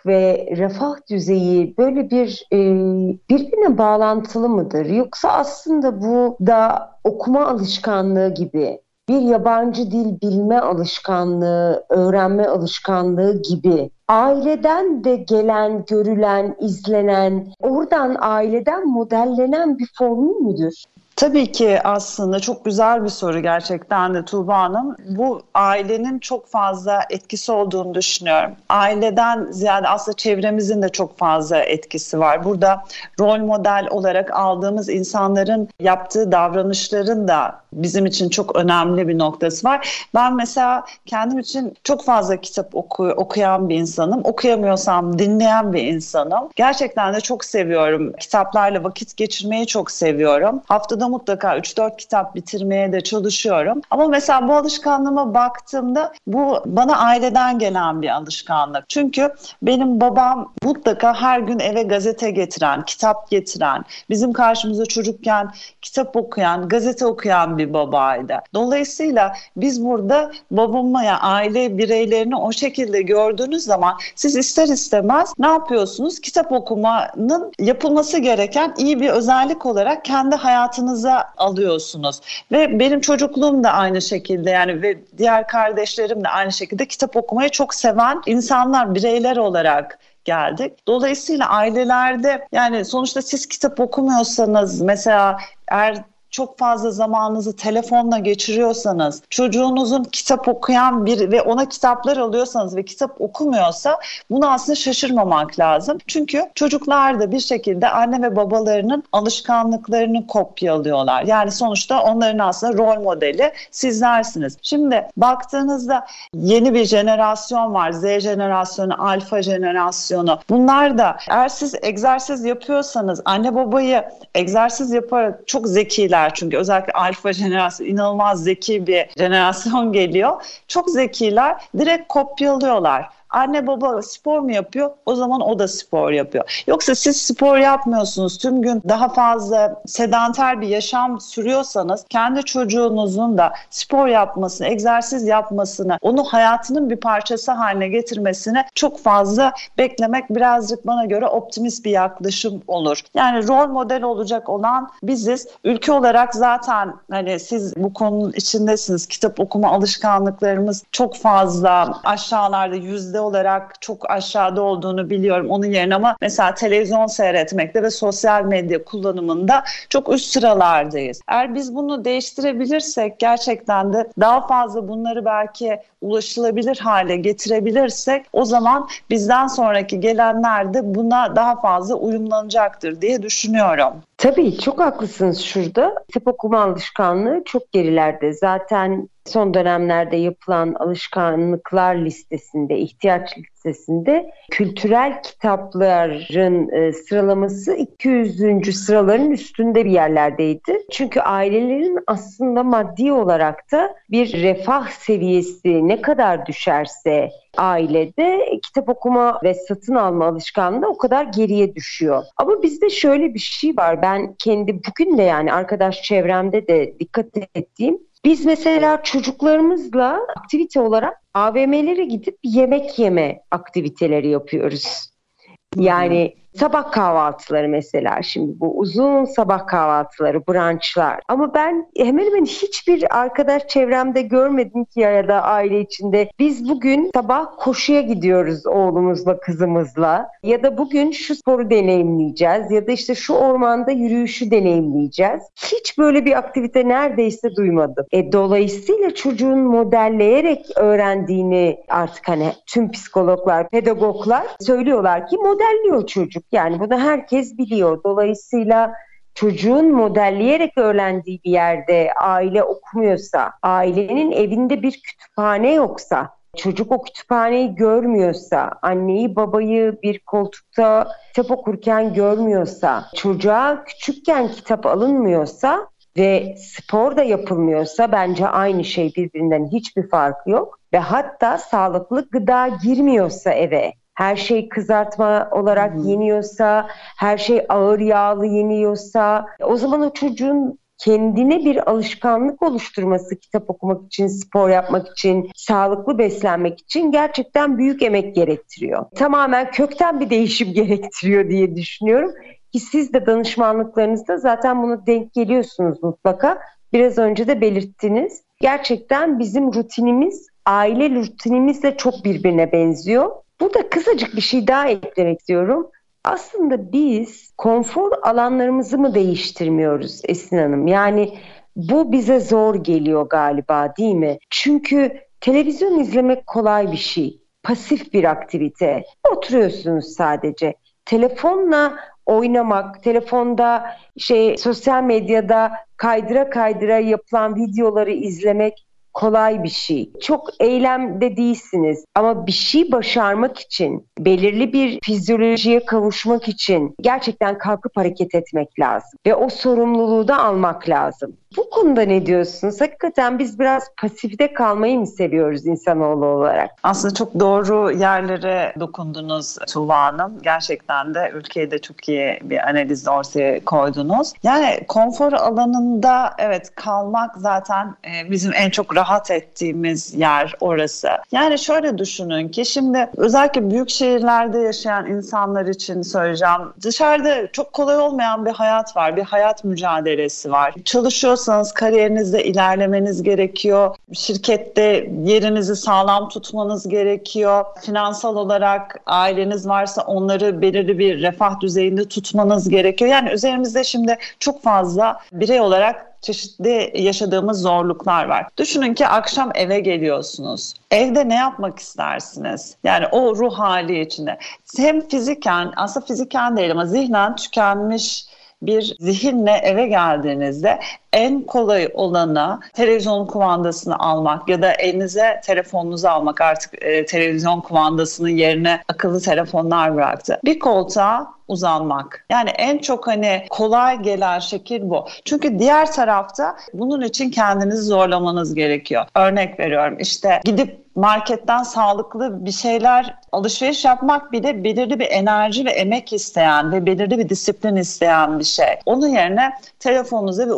ve refah düzeyi böyle bir e, birbirine bağlantılı mıdır? Yoksa aslında bu da okuma alışkanlığı gibi bir yabancı dil bilme alışkanlığı, öğrenme alışkanlığı gibi aileden de gelen, görülen, izlenen, oradan aileden modellenen bir formül müdür? Tabii ki aslında çok güzel bir soru gerçekten de Tuğba Hanım. Bu ailenin çok fazla etkisi olduğunu düşünüyorum. Aileden ziyade aslında çevremizin de çok fazla etkisi var. Burada rol model olarak aldığımız insanların yaptığı davranışların da bizim için çok önemli bir noktası var. Ben mesela kendim için çok fazla kitap oku okuyan bir insanım. Okuyamıyorsam dinleyen bir insanım. Gerçekten de çok seviyorum. Kitaplarla vakit geçirmeyi çok seviyorum. Haftada mutlaka 3-4 kitap bitirmeye de çalışıyorum. Ama mesela bu alışkanlığıma baktığımda bu bana aileden gelen bir alışkanlık. Çünkü benim babam mutlaka her gün eve gazete getiren, kitap getiren, bizim karşımıza çocukken kitap okuyan, gazete okuyan bir bir babaydı. Dolayısıyla biz burada babamı ya aile bireylerini o şekilde gördüğünüz zaman siz ister istemez ne yapıyorsunuz? Kitap okumanın yapılması gereken iyi bir özellik olarak kendi hayatınıza alıyorsunuz. Ve benim çocukluğum da aynı şekilde yani ve diğer kardeşlerim de aynı şekilde kitap okumayı çok seven insanlar, bireyler olarak geldik. Dolayısıyla ailelerde yani sonuçta siz kitap okumuyorsanız mesela eğer çok fazla zamanınızı telefonla geçiriyorsanız, çocuğunuzun kitap okuyan bir ve ona kitaplar alıyorsanız ve kitap okumuyorsa bunu aslında şaşırmamak lazım. Çünkü çocuklar da bir şekilde anne ve babalarının alışkanlıklarını kopyalıyorlar. Yani sonuçta onların aslında rol modeli sizlersiniz. Şimdi baktığınızda yeni bir jenerasyon var. Z jenerasyonu, alfa jenerasyonu. Bunlar da eğer siz egzersiz yapıyorsanız anne babayı egzersiz yaparak çok zekiler zekiler çünkü özellikle alfa jenerasyon inanılmaz zeki bir jenerasyon geliyor. Çok zekiler direkt kopyalıyorlar. Anne baba spor mu yapıyor? O zaman o da spor yapıyor. Yoksa siz spor yapmıyorsunuz. Tüm gün daha fazla sedanter bir yaşam sürüyorsanız kendi çocuğunuzun da spor yapmasını, egzersiz yapmasını, onu hayatının bir parçası haline getirmesini çok fazla beklemek birazcık bana göre optimist bir yaklaşım olur. Yani rol model olacak olan biziz. Ülke olarak zaten hani siz bu konunun içindesiniz. Kitap okuma alışkanlıklarımız çok fazla aşağılarda yüzde olarak çok aşağıda olduğunu biliyorum onun yerine ama mesela televizyon seyretmekte ve sosyal medya kullanımında çok üst sıralardayız. Eğer biz bunu değiştirebilirsek gerçekten de daha fazla bunları belki ulaşılabilir hale getirebilirsek o zaman bizden sonraki gelenler de buna daha fazla uyumlanacaktır diye düşünüyorum. Tabii çok haklısınız şurada. Kitap okuma alışkanlığı çok gerilerde. Zaten son dönemlerde yapılan alışkanlıklar listesinde, ihtiyaç listesinde kültürel kitapların e, sıralaması 200. sıraların üstünde bir yerlerdeydi. Çünkü ailelerin aslında maddi olarak da bir refah seviyesi ne kadar düşerse ailede kitap okuma ve satın alma alışkanlığı o kadar geriye düşüyor. Ama bizde şöyle bir şey var. Ben kendi bugün de yani arkadaş çevremde de dikkat ettiğim biz mesela çocuklarımızla aktivite olarak AVM'lere gidip yemek yeme aktiviteleri yapıyoruz. Yani sabah kahvaltıları mesela şimdi bu uzun sabah kahvaltıları, brunchlar. Ama ben hemen hemen hiçbir arkadaş çevremde görmedim ki ya da aile içinde. Biz bugün sabah koşuya gidiyoruz oğlumuzla, kızımızla. Ya da bugün şu sporu deneyimleyeceğiz. Ya da işte şu ormanda yürüyüşü deneyimleyeceğiz. Hiç böyle bir aktivite neredeyse duymadım. E, dolayısıyla çocuğun modelleyerek öğrendiğini artık hani tüm psikologlar, pedagoglar söylüyorlar ki modelliyor çocuk. Yani bunu herkes biliyor. Dolayısıyla çocuğun modelleyerek öğrendiği bir yerde aile okumuyorsa, ailenin evinde bir kütüphane yoksa çocuk o kütüphaneyi görmüyorsa, anneyi babayı bir koltukta kitap okurken görmüyorsa, çocuğa küçükken kitap alınmıyorsa ve spor da yapılmıyorsa bence aynı şey birbirinden hiçbir farkı yok. Ve hatta sağlıklı gıda girmiyorsa eve her şey kızartma olarak hmm. yeniyorsa, her şey ağır yağlı yeniyorsa o zaman o çocuğun kendine bir alışkanlık oluşturması kitap okumak için, spor yapmak için, sağlıklı beslenmek için gerçekten büyük emek gerektiriyor. Tamamen kökten bir değişim [laughs] gerektiriyor diye düşünüyorum. Ki siz de danışmanlıklarınızda zaten bunu denk geliyorsunuz mutlaka. Biraz önce de belirttiniz. Gerçekten bizim rutinimiz aile rutinimizle çok birbirine benziyor. Burada kısacık bir şey daha eklemek istiyorum. Aslında biz konfor alanlarımızı mı değiştirmiyoruz Esin Hanım? Yani bu bize zor geliyor galiba değil mi? Çünkü televizyon izlemek kolay bir şey. Pasif bir aktivite. Oturuyorsunuz sadece. Telefonla oynamak, telefonda şey sosyal medyada kaydıra kaydıra yapılan videoları izlemek kolay bir şey. Çok eylemde değilsiniz ama bir şey başarmak için, belirli bir fizyolojiye kavuşmak için gerçekten kalkıp hareket etmek lazım ve o sorumluluğu da almak lazım. Bu konuda ne diyorsunuz? Hakikaten biz biraz pasifte kalmayı mı seviyoruz insanoğlu olarak? Aslında çok doğru yerlere dokundunuz Tuğba Hanım. Gerçekten de ülkeyi de çok iyi bir analiz ortaya koydunuz. Yani konfor alanında evet kalmak zaten e, bizim en çok rahat ettiğimiz yer orası. Yani şöyle düşünün ki şimdi özellikle büyük şehirlerde yaşayan insanlar için söyleyeceğim. Dışarıda çok kolay olmayan bir hayat var. Bir hayat mücadelesi var. Çalışıyorsunuz çalışıyorsanız kariyerinizde ilerlemeniz gerekiyor. Şirkette yerinizi sağlam tutmanız gerekiyor. Finansal olarak aileniz varsa onları belirli bir refah düzeyinde tutmanız gerekiyor. Yani üzerimizde şimdi çok fazla birey olarak çeşitli yaşadığımız zorluklar var. Düşünün ki akşam eve geliyorsunuz. Evde ne yapmak istersiniz? Yani o ruh hali içinde. Hem fiziken, aslında fiziken değil ama zihnen tükenmiş bir zihinle eve geldiğinizde en kolay olana televizyon kumandasını almak ya da elinize telefonunuzu almak artık e, televizyon kumandasının yerine akıllı telefonlar bıraktı. Bir koltuğa uzanmak. Yani en çok hani kolay gelen şekil bu. Çünkü diğer tarafta bunun için kendinizi zorlamanız gerekiyor. Örnek veriyorum işte gidip marketten sağlıklı bir şeyler alışveriş yapmak bile belirli bir enerji ve emek isteyen ve belirli bir disiplin isteyen bir şey. Onun yerine telefonunuza bir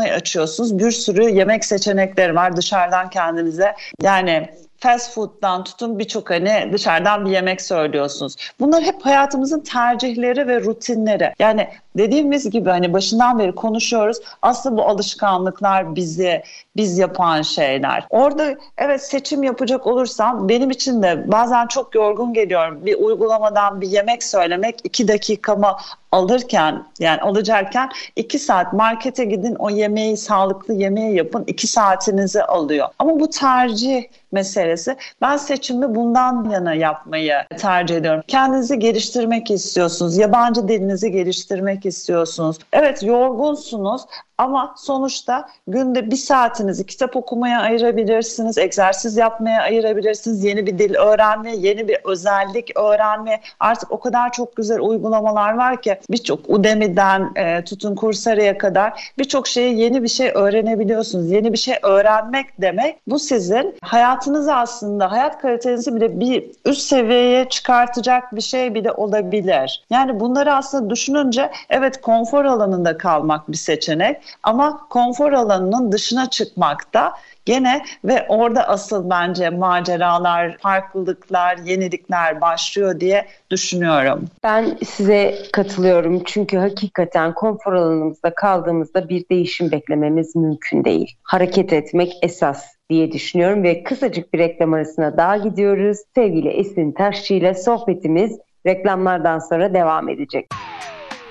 uygulamayı açıyorsunuz. Bir sürü yemek seçenekleri var dışarıdan kendinize. Yani fast food'dan tutun birçok hani dışarıdan bir yemek söylüyorsunuz. Bunlar hep hayatımızın tercihleri ve rutinleri. Yani dediğimiz gibi hani başından beri konuşuyoruz. Aslında bu alışkanlıklar bizi biz yapan şeyler. Orada evet seçim yapacak olursam benim için de bazen çok yorgun geliyorum. Bir uygulamadan bir yemek söylemek iki dakikamı alırken yani alacakken iki saat markete gidin o yemeği sağlıklı yemeği yapın iki saatinizi alıyor. Ama bu tercih meselesi. Ben seçimi bundan yana yapmayı tercih ediyorum. Kendinizi geliştirmek istiyorsunuz. Yabancı dilinizi geliştirmek istiyorsunuz. Evet yorgunsunuz ama sonuçta günde bir saatinizi kitap okumaya ayırabilirsiniz, egzersiz yapmaya ayırabilirsiniz, yeni bir dil öğrenme, yeni bir özellik öğrenme. Artık o kadar çok güzel uygulamalar var ki birçok Udemy'den e, tutun Coursera'ya kadar birçok şeyi yeni bir şey öğrenebiliyorsunuz. Yeni bir şey öğrenmek demek bu sizin hayatınızı aslında, hayat kalitenizi bile bir üst seviyeye çıkartacak bir şey bile olabilir. Yani bunları aslında düşününce evet konfor alanında kalmak bir seçenek ama konfor alanının dışına çıkmakta gene ve orada asıl bence maceralar, farklılıklar, yenilikler başlıyor diye düşünüyorum. Ben size katılıyorum çünkü hakikaten konfor alanımızda kaldığımızda bir değişim beklememiz mümkün değil. Hareket etmek esas diye düşünüyorum ve kısacık bir reklam arasına daha gidiyoruz. Sevgili Esin Taşçı ile sohbetimiz reklamlardan sonra devam edecek.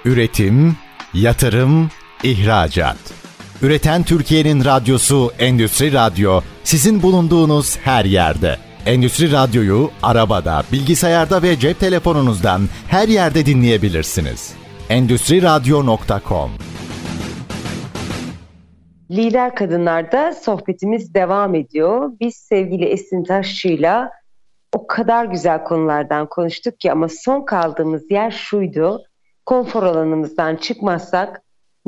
Üretim, yatırım, ihracat. Üreten Türkiye'nin radyosu Endüstri Radyo sizin bulunduğunuz her yerde. Endüstri Radyo'yu arabada, bilgisayarda ve cep telefonunuzdan her yerde dinleyebilirsiniz. Endüstri Radyo.com Lider Kadınlar'da sohbetimiz devam ediyor. Biz sevgili Esin Taşçı'yla o kadar güzel konulardan konuştuk ki ama son kaldığımız yer şuydu. Konfor alanımızdan çıkmazsak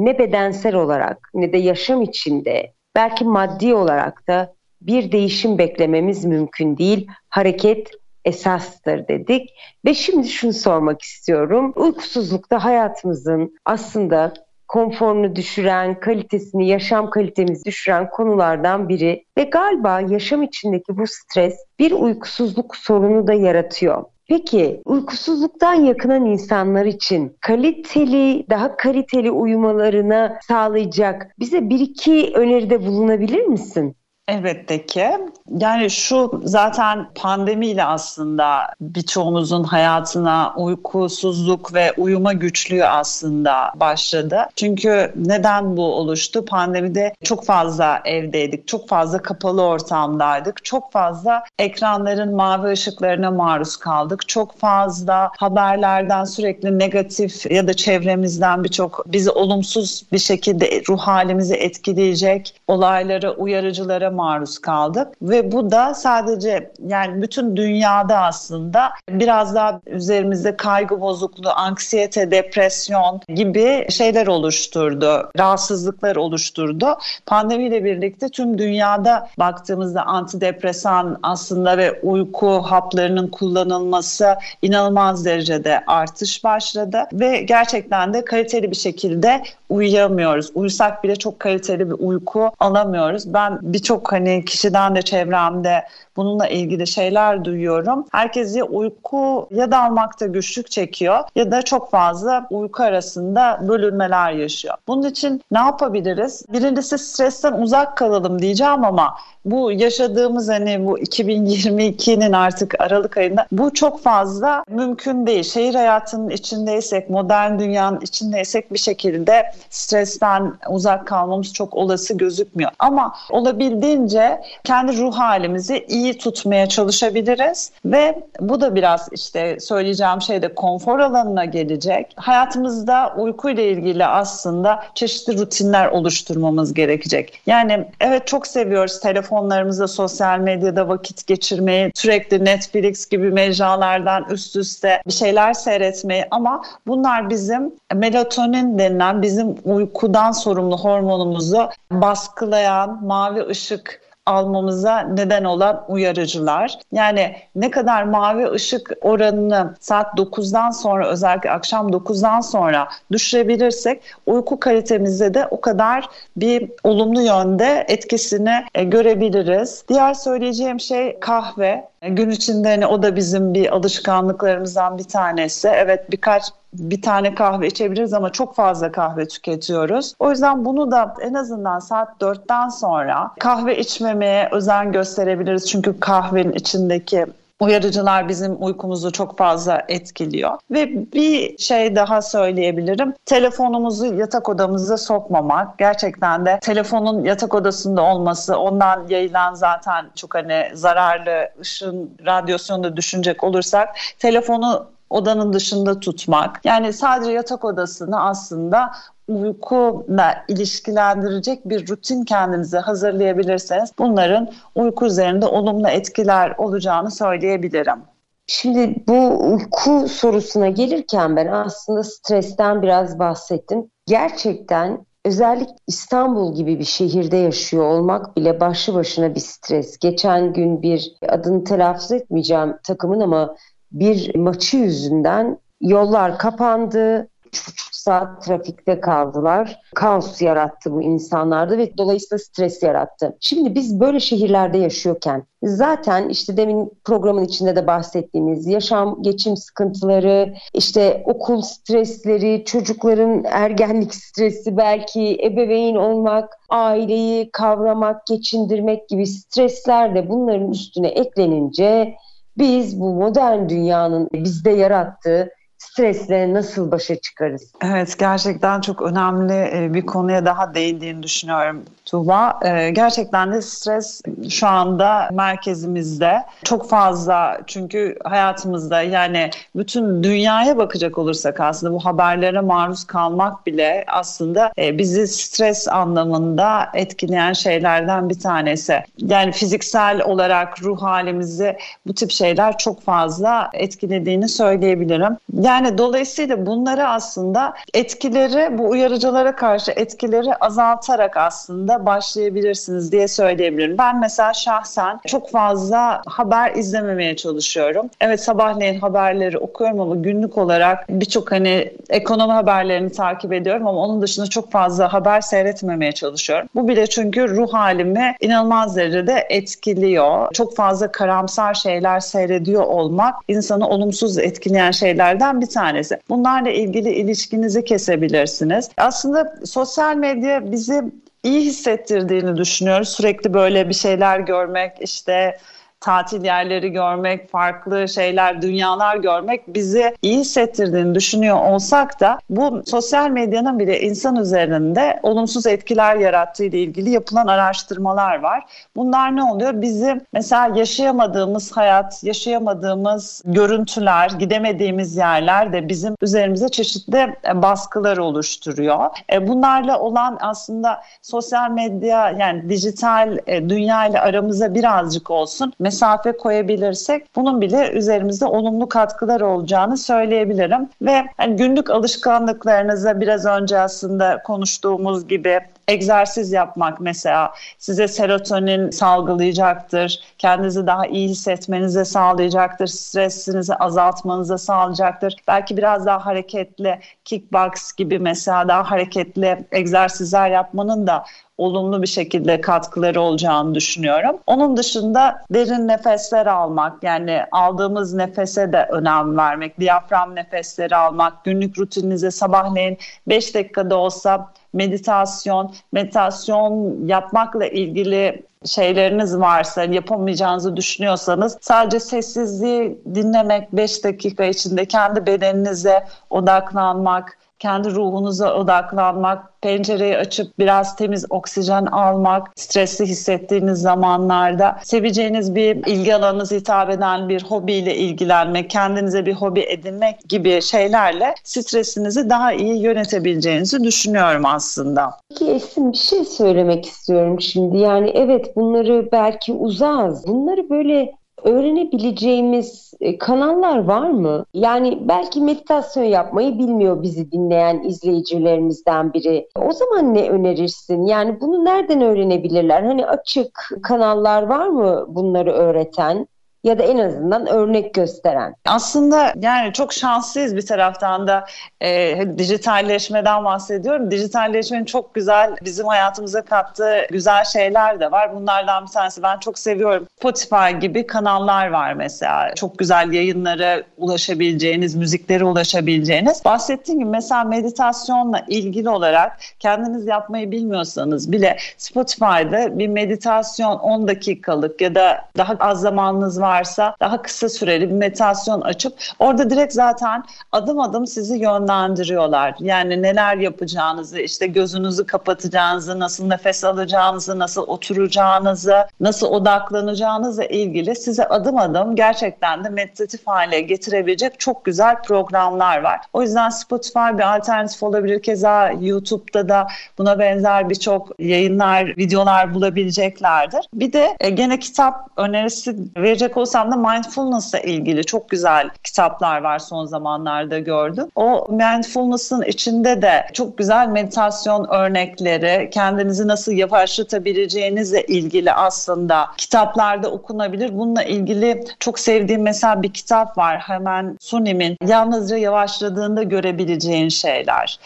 ne bedensel olarak ne de yaşam içinde belki maddi olarak da bir değişim beklememiz mümkün değil. Hareket esastır dedik. Ve şimdi şunu sormak istiyorum. Uykusuzlukta hayatımızın aslında konforunu düşüren, kalitesini, yaşam kalitemizi düşüren konulardan biri ve galiba yaşam içindeki bu stres bir uykusuzluk sorunu da yaratıyor. Peki uykusuzluktan yakınan insanlar için kaliteli, daha kaliteli uyumalarına sağlayacak bize bir iki öneride bulunabilir misin? Elbette ki. Yani şu zaten pandemiyle aslında birçoğumuzun hayatına uykusuzluk ve uyuma güçlüğü aslında başladı. Çünkü neden bu oluştu? Pandemide çok fazla evdeydik, çok fazla kapalı ortamdaydık, çok fazla ekranların mavi ışıklarına maruz kaldık, çok fazla haberlerden sürekli negatif ya da çevremizden birçok bizi olumsuz bir şekilde ruh halimizi etkileyecek olaylara, uyarıcılara maruz kaldık ve bu da sadece yani bütün dünyada aslında biraz daha üzerimizde kaygı bozukluğu, anksiyete, depresyon gibi şeyler oluşturdu, rahatsızlıklar oluşturdu. Pandemiyle birlikte tüm dünyada baktığımızda antidepresan aslında ve uyku haplarının kullanılması inanılmaz derecede artış başladı ve gerçekten de kaliteli bir şekilde uyuyamıyoruz. Uyusak bile çok kaliteli bir uyku alamıyoruz. Ben birçok hani kişiden de çevremde bununla ilgili şeyler duyuyorum. Herkes ya uyku ya da almakta güçlük çekiyor ya da çok fazla uyku arasında bölünmeler yaşıyor. Bunun için ne yapabiliriz? Birincisi stresten uzak kalalım diyeceğim ama bu yaşadığımız hani bu 2022'nin artık Aralık ayında bu çok fazla mümkün değil. Şehir hayatının içindeysek, modern dünyanın içindeysek bir şekilde stresten uzak kalmamız çok olası gözükmüyor. Ama olabildiğince kendi ruh halimizi iyi tutmaya çalışabiliriz ve bu da biraz işte söyleyeceğim şey de konfor alanına gelecek. Hayatımızda uyku ile ilgili aslında çeşitli rutinler oluşturmamız gerekecek. Yani evet çok seviyoruz telefonlarımızda sosyal medyada vakit geçirmeyi, sürekli Netflix gibi mecralardan üst üste bir şeyler seyretmeyi ama bunlar bizim melatonin denilen bizim uykudan sorumlu hormonumuzu baskılayan mavi ışık almamıza neden olan uyarıcılar. Yani ne kadar mavi ışık oranını saat 9'dan sonra özellikle akşam 9'dan sonra düşürebilirsek uyku kalitemizde de o kadar bir olumlu yönde etkisini e, görebiliriz. Diğer söyleyeceğim şey kahve. Gün içinde hani o da bizim bir alışkanlıklarımızdan bir tanesi. Evet birkaç bir tane kahve içebiliriz ama çok fazla kahve tüketiyoruz. O yüzden bunu da en azından saat 4'ten sonra kahve içmemeye özen gösterebiliriz. Çünkü kahvenin içindeki uyarıcılar bizim uykumuzu çok fazla etkiliyor. Ve bir şey daha söyleyebilirim. Telefonumuzu yatak odamıza sokmamak. Gerçekten de telefonun yatak odasında olması, ondan yayılan zaten çok hani zararlı ışın radyasyonu da düşünecek olursak telefonu odanın dışında tutmak. Yani sadece yatak odasını aslında uykuyla ilişkilendirecek bir rutin kendinize hazırlayabilirseniz bunların uyku üzerinde olumlu etkiler olacağını söyleyebilirim. Şimdi bu uyku sorusuna gelirken ben aslında stresten biraz bahsettim. Gerçekten özellikle İstanbul gibi bir şehirde yaşıyor olmak bile başlı başına bir stres. Geçen gün bir adını telaffuz etmeyeceğim takımın ama bir maçı yüzünden yollar kapandı. Üç buçuk saat trafikte kaldılar. Kaos yarattı bu insanlarda ve dolayısıyla stres yarattı. Şimdi biz böyle şehirlerde yaşıyorken zaten işte demin programın içinde de bahsettiğimiz yaşam, geçim sıkıntıları, işte okul stresleri, çocukların ergenlik stresi belki ebeveyn olmak, aileyi kavramak, geçindirmek gibi stresler de bunların üstüne eklenince biz bu modern dünyanın bizde yarattığı stresle nasıl başa çıkarız? Evet gerçekten çok önemli e, bir konuya daha değindiğini düşünüyorum Tuğba. E, gerçekten de stres şu anda merkezimizde çok fazla çünkü hayatımızda yani bütün dünyaya bakacak olursak aslında bu haberlere maruz kalmak bile aslında e, bizi stres anlamında etkileyen şeylerden bir tanesi. Yani fiziksel olarak ruh halimizi bu tip şeyler çok fazla etkilediğini söyleyebilirim. Yani dolayısıyla bunları aslında etkileri bu uyarıcılara karşı etkileri azaltarak aslında başlayabilirsiniz diye söyleyebilirim. Ben mesela şahsen çok fazla haber izlememeye çalışıyorum. Evet sabahleyin haberleri okuyorum ama günlük olarak birçok hani ekonomi haberlerini takip ediyorum ama onun dışında çok fazla haber seyretmemeye çalışıyorum. Bu bile çünkü ruh halimi inanılmaz derecede etkiliyor. Çok fazla karamsar şeyler seyrediyor olmak insanı olumsuz etkileyen şeylerden bir tanesi. Bunlarla ilgili ilişkinizi kesebilirsiniz. Aslında sosyal medya bizi iyi hissettirdiğini düşünüyoruz. Sürekli böyle bir şeyler görmek, işte tatil yerleri görmek, farklı şeyler, dünyalar görmek bizi iyi hissettirdiğini düşünüyor olsak da bu sosyal medyanın bile insan üzerinde olumsuz etkiler yarattığı ile ilgili yapılan araştırmalar var. Bunlar ne oluyor? Bizim mesela yaşayamadığımız hayat, yaşayamadığımız görüntüler, gidemediğimiz yerler de bizim üzerimize çeşitli baskılar oluşturuyor. E, bunlarla olan aslında sosyal medya yani dijital e, dünya ile aramıza birazcık olsun mesafe koyabilirsek bunun bile üzerimizde olumlu katkılar olacağını söyleyebilirim. Ve hani günlük alışkanlıklarınıza biraz önce aslında konuştuğumuz gibi egzersiz yapmak mesela size serotonin salgılayacaktır. Kendinizi daha iyi hissetmenize sağlayacaktır. Stresinizi azaltmanıza sağlayacaktır. Belki biraz daha hareketli kickbox gibi mesela daha hareketli egzersizler yapmanın da olumlu bir şekilde katkıları olacağını düşünüyorum. Onun dışında derin nefesler almak yani aldığımız nefese de önem vermek, diyafram nefesleri almak, günlük rutininize sabahleyin 5 dakikada olsa meditasyon, meditasyon yapmakla ilgili şeyleriniz varsa yapamayacağınızı düşünüyorsanız sadece sessizliği dinlemek 5 dakika içinde kendi bedeninize odaklanmak, kendi ruhunuza odaklanmak, pencereyi açıp biraz temiz oksijen almak, stresli hissettiğiniz zamanlarda seveceğiniz bir ilgi alanınız hitap eden bir hobiyle ilgilenmek, kendinize bir hobi edinmek gibi şeylerle stresinizi daha iyi yönetebileceğinizi düşünüyorum aslında. Peki Esin bir şey söylemek istiyorum şimdi. Yani evet bunları belki uzağız. Bunları böyle öğrenebileceğimiz e, kanallar var mı? Yani belki meditasyon yapmayı bilmiyor bizi dinleyen izleyicilerimizden biri. O zaman ne önerirsin? Yani bunu nereden öğrenebilirler? Hani açık kanallar var mı bunları öğreten? Ya da en azından örnek gösteren. Aslında yani çok şanslıyız bir taraftan da e, dijitalleşmeden bahsediyorum. Dijitalleşmenin çok güzel bizim hayatımıza kattığı güzel şeyler de var. Bunlardan bir tanesi ben çok seviyorum. Spotify gibi kanallar var mesela. Çok güzel yayınlara ulaşabileceğiniz, müziklere ulaşabileceğiniz. Bahsettiğim gibi mesela meditasyonla ilgili olarak kendiniz yapmayı bilmiyorsanız bile Spotify'da bir meditasyon 10 dakikalık ya da daha az zamanınız var varsa daha kısa süreli bir meditasyon açıp orada direkt zaten adım adım sizi yönlendiriyorlar. Yani neler yapacağınızı, işte gözünüzü kapatacağınızı, nasıl nefes alacağınızı, nasıl oturacağınızı, nasıl odaklanacağınızla ilgili size adım adım gerçekten de meditatif hale getirebilecek çok güzel programlar var. O yüzden Spotify bir alternatif olabilir. Keza YouTube'da da buna benzer birçok yayınlar, videolar bulabileceklerdir. Bir de e, gene kitap önerisi verecek olsam da mindfulness'la ilgili çok güzel kitaplar var son zamanlarda gördüm. O mindfulness'ın içinde de çok güzel meditasyon örnekleri, kendinizi nasıl yavaşlatabileceğinizle ilgili aslında kitaplarda okunabilir. Bununla ilgili çok sevdiğim mesela bir kitap var. Hemen Sunim'in yalnızca yavaşladığında görebileceğin şeyler.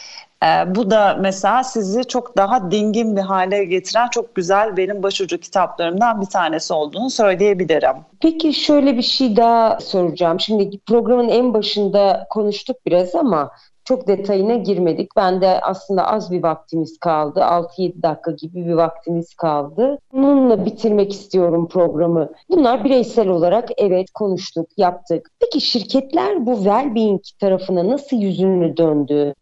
E, bu da mesela sizi çok daha dingin bir hale getiren çok güzel benim başucu kitaplarımdan bir tanesi olduğunu söyleyebilirim. Peki şöyle bir şey daha soracağım. Şimdi programın en başında konuştuk biraz ama çok detayına girmedik. Ben de aslında az bir vaktimiz kaldı. 6-7 dakika gibi bir vaktimiz kaldı. Bununla bitirmek istiyorum programı. Bunlar bireysel olarak evet konuştuk, yaptık. Peki şirketler bu well-being tarafına nasıl yüzünü döndü?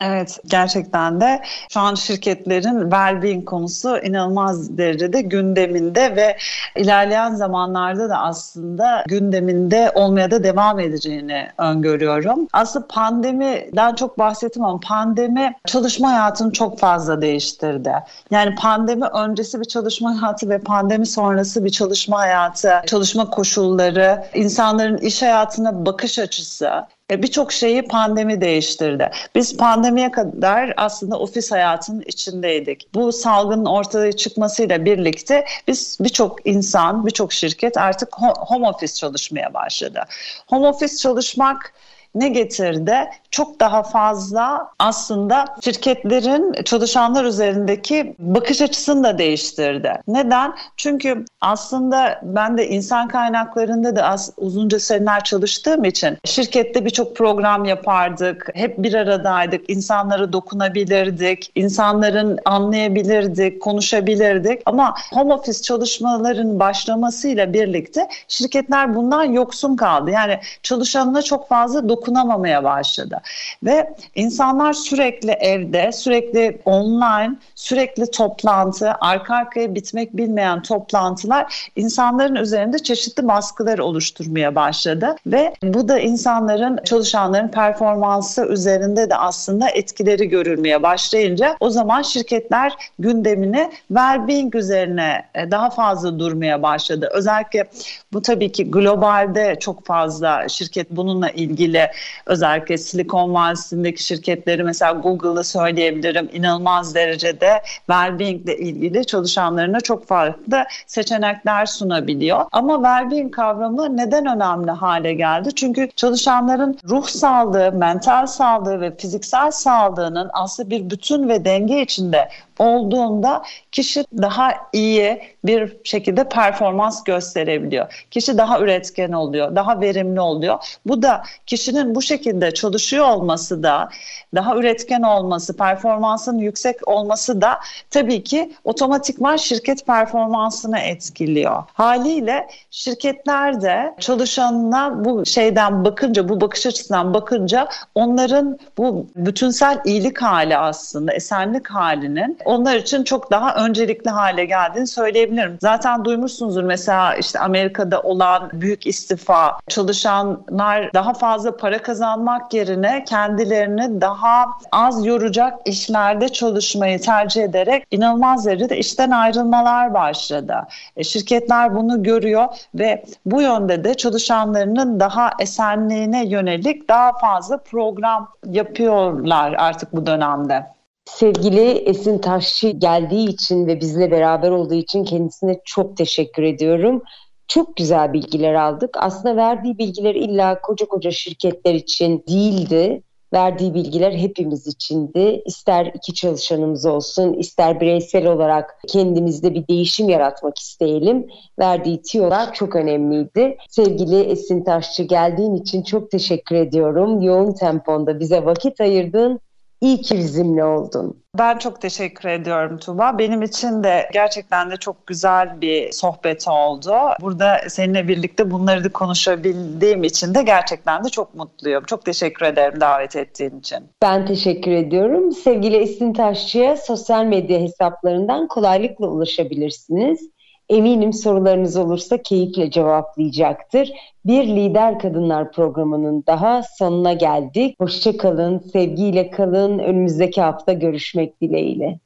Evet gerçekten de şu an şirketlerin well-being konusu inanılmaz derecede gündeminde ve ilerleyen zamanlarda da aslında gündeminde olmaya da devam edeceğini öngörüyorum. Aslında pandemiden çok bahsettim ama pandemi çalışma hayatını çok fazla değiştirdi. Yani pandemi öncesi bir çalışma hayatı ve pandemi sonrası bir çalışma hayatı, çalışma koşulları, insanların iş hayatına bakış açısı birçok şeyi pandemi değiştirdi. Biz pandemiye kadar aslında ofis hayatının içindeydik. Bu salgının ortaya çıkmasıyla birlikte biz birçok insan, birçok şirket artık home office çalışmaya başladı. Home office çalışmak ne getirdi? Çok daha fazla aslında şirketlerin çalışanlar üzerindeki bakış açısını da değiştirdi. Neden? Çünkü aslında ben de insan kaynaklarında da az uzunca seneler çalıştığım için şirkette birçok program yapardık. Hep bir aradaydık. insanlara dokunabilirdik. insanların anlayabilirdik, konuşabilirdik. Ama home office çalışmaların başlamasıyla birlikte şirketler bundan yoksun kaldı. Yani çalışanına çok fazla dokun dokunamamaya başladı. Ve insanlar sürekli evde, sürekli online, sürekli toplantı, arka arkaya bitmek bilmeyen toplantılar insanların üzerinde çeşitli baskılar oluşturmaya başladı. Ve bu da insanların, çalışanların performansı üzerinde de aslında etkileri görülmeye başlayınca o zaman şirketler gündemini well-being üzerine e, daha fazla durmaya başladı. Özellikle bu tabii ki globalde çok fazla şirket bununla ilgili özellikle Silikon Vadisi'ndeki şirketleri mesela Google'ı söyleyebilirim inanılmaz derecede well-being ile ilgili çalışanlarına çok farklı seçenekler sunabiliyor. Ama well-being kavramı neden önemli hale geldi? Çünkü çalışanların ruh sağlığı, mental sağlığı ve fiziksel sağlığının aslında bir bütün ve denge içinde olduğunda kişi daha iyi bir şekilde performans gösterebiliyor. Kişi daha üretken oluyor, daha verimli oluyor. Bu da kişinin bu şekilde çalışıyor olması da, daha üretken olması, performansın yüksek olması da tabii ki otomatikman şirket performansını etkiliyor. Haliyle şirketler de çalışanına bu şeyden bakınca, bu bakış açısından bakınca onların bu bütünsel iyilik hali aslında, esenlik halinin onlar için çok daha öncelikli hale geldiğini söyleyebilirim. Zaten duymuşsunuzdur mesela işte Amerika'da olan büyük istifa, çalışanlar daha fazla para kazanmak yerine kendilerini daha az yoracak işlerde çalışmayı tercih ederek inanılmaz derecede işten ayrılmalar başladı. E, şirketler bunu görüyor ve bu yönde de çalışanlarının daha esenliğine yönelik daha fazla program yapıyorlar artık bu dönemde. Sevgili Esin Taşçı geldiği için ve bizle beraber olduğu için kendisine çok teşekkür ediyorum. Çok güzel bilgiler aldık. Aslında verdiği bilgiler illa koca koca şirketler için değildi. Verdiği bilgiler hepimiz içindi. İster iki çalışanımız olsun, ister bireysel olarak kendimizde bir değişim yaratmak isteyelim. Verdiği tiyolar çok önemliydi. Sevgili Esin Taşçı geldiğin için çok teşekkür ediyorum. Yoğun temponda bize vakit ayırdın İyi ki bizimle oldun. Ben çok teşekkür ediyorum Tuba. Benim için de gerçekten de çok güzel bir sohbet oldu. Burada seninle birlikte bunları da konuşabildiğim için de gerçekten de çok mutluyum. Çok teşekkür ederim davet ettiğin için. Ben teşekkür ediyorum. Sevgili Esin Taşçı'ya sosyal medya hesaplarından kolaylıkla ulaşabilirsiniz. Eminim sorularınız olursa keyifle cevaplayacaktır. Bir Lider Kadınlar programının daha sonuna geldik. Hoşçakalın, sevgiyle kalın. Önümüzdeki hafta görüşmek dileğiyle.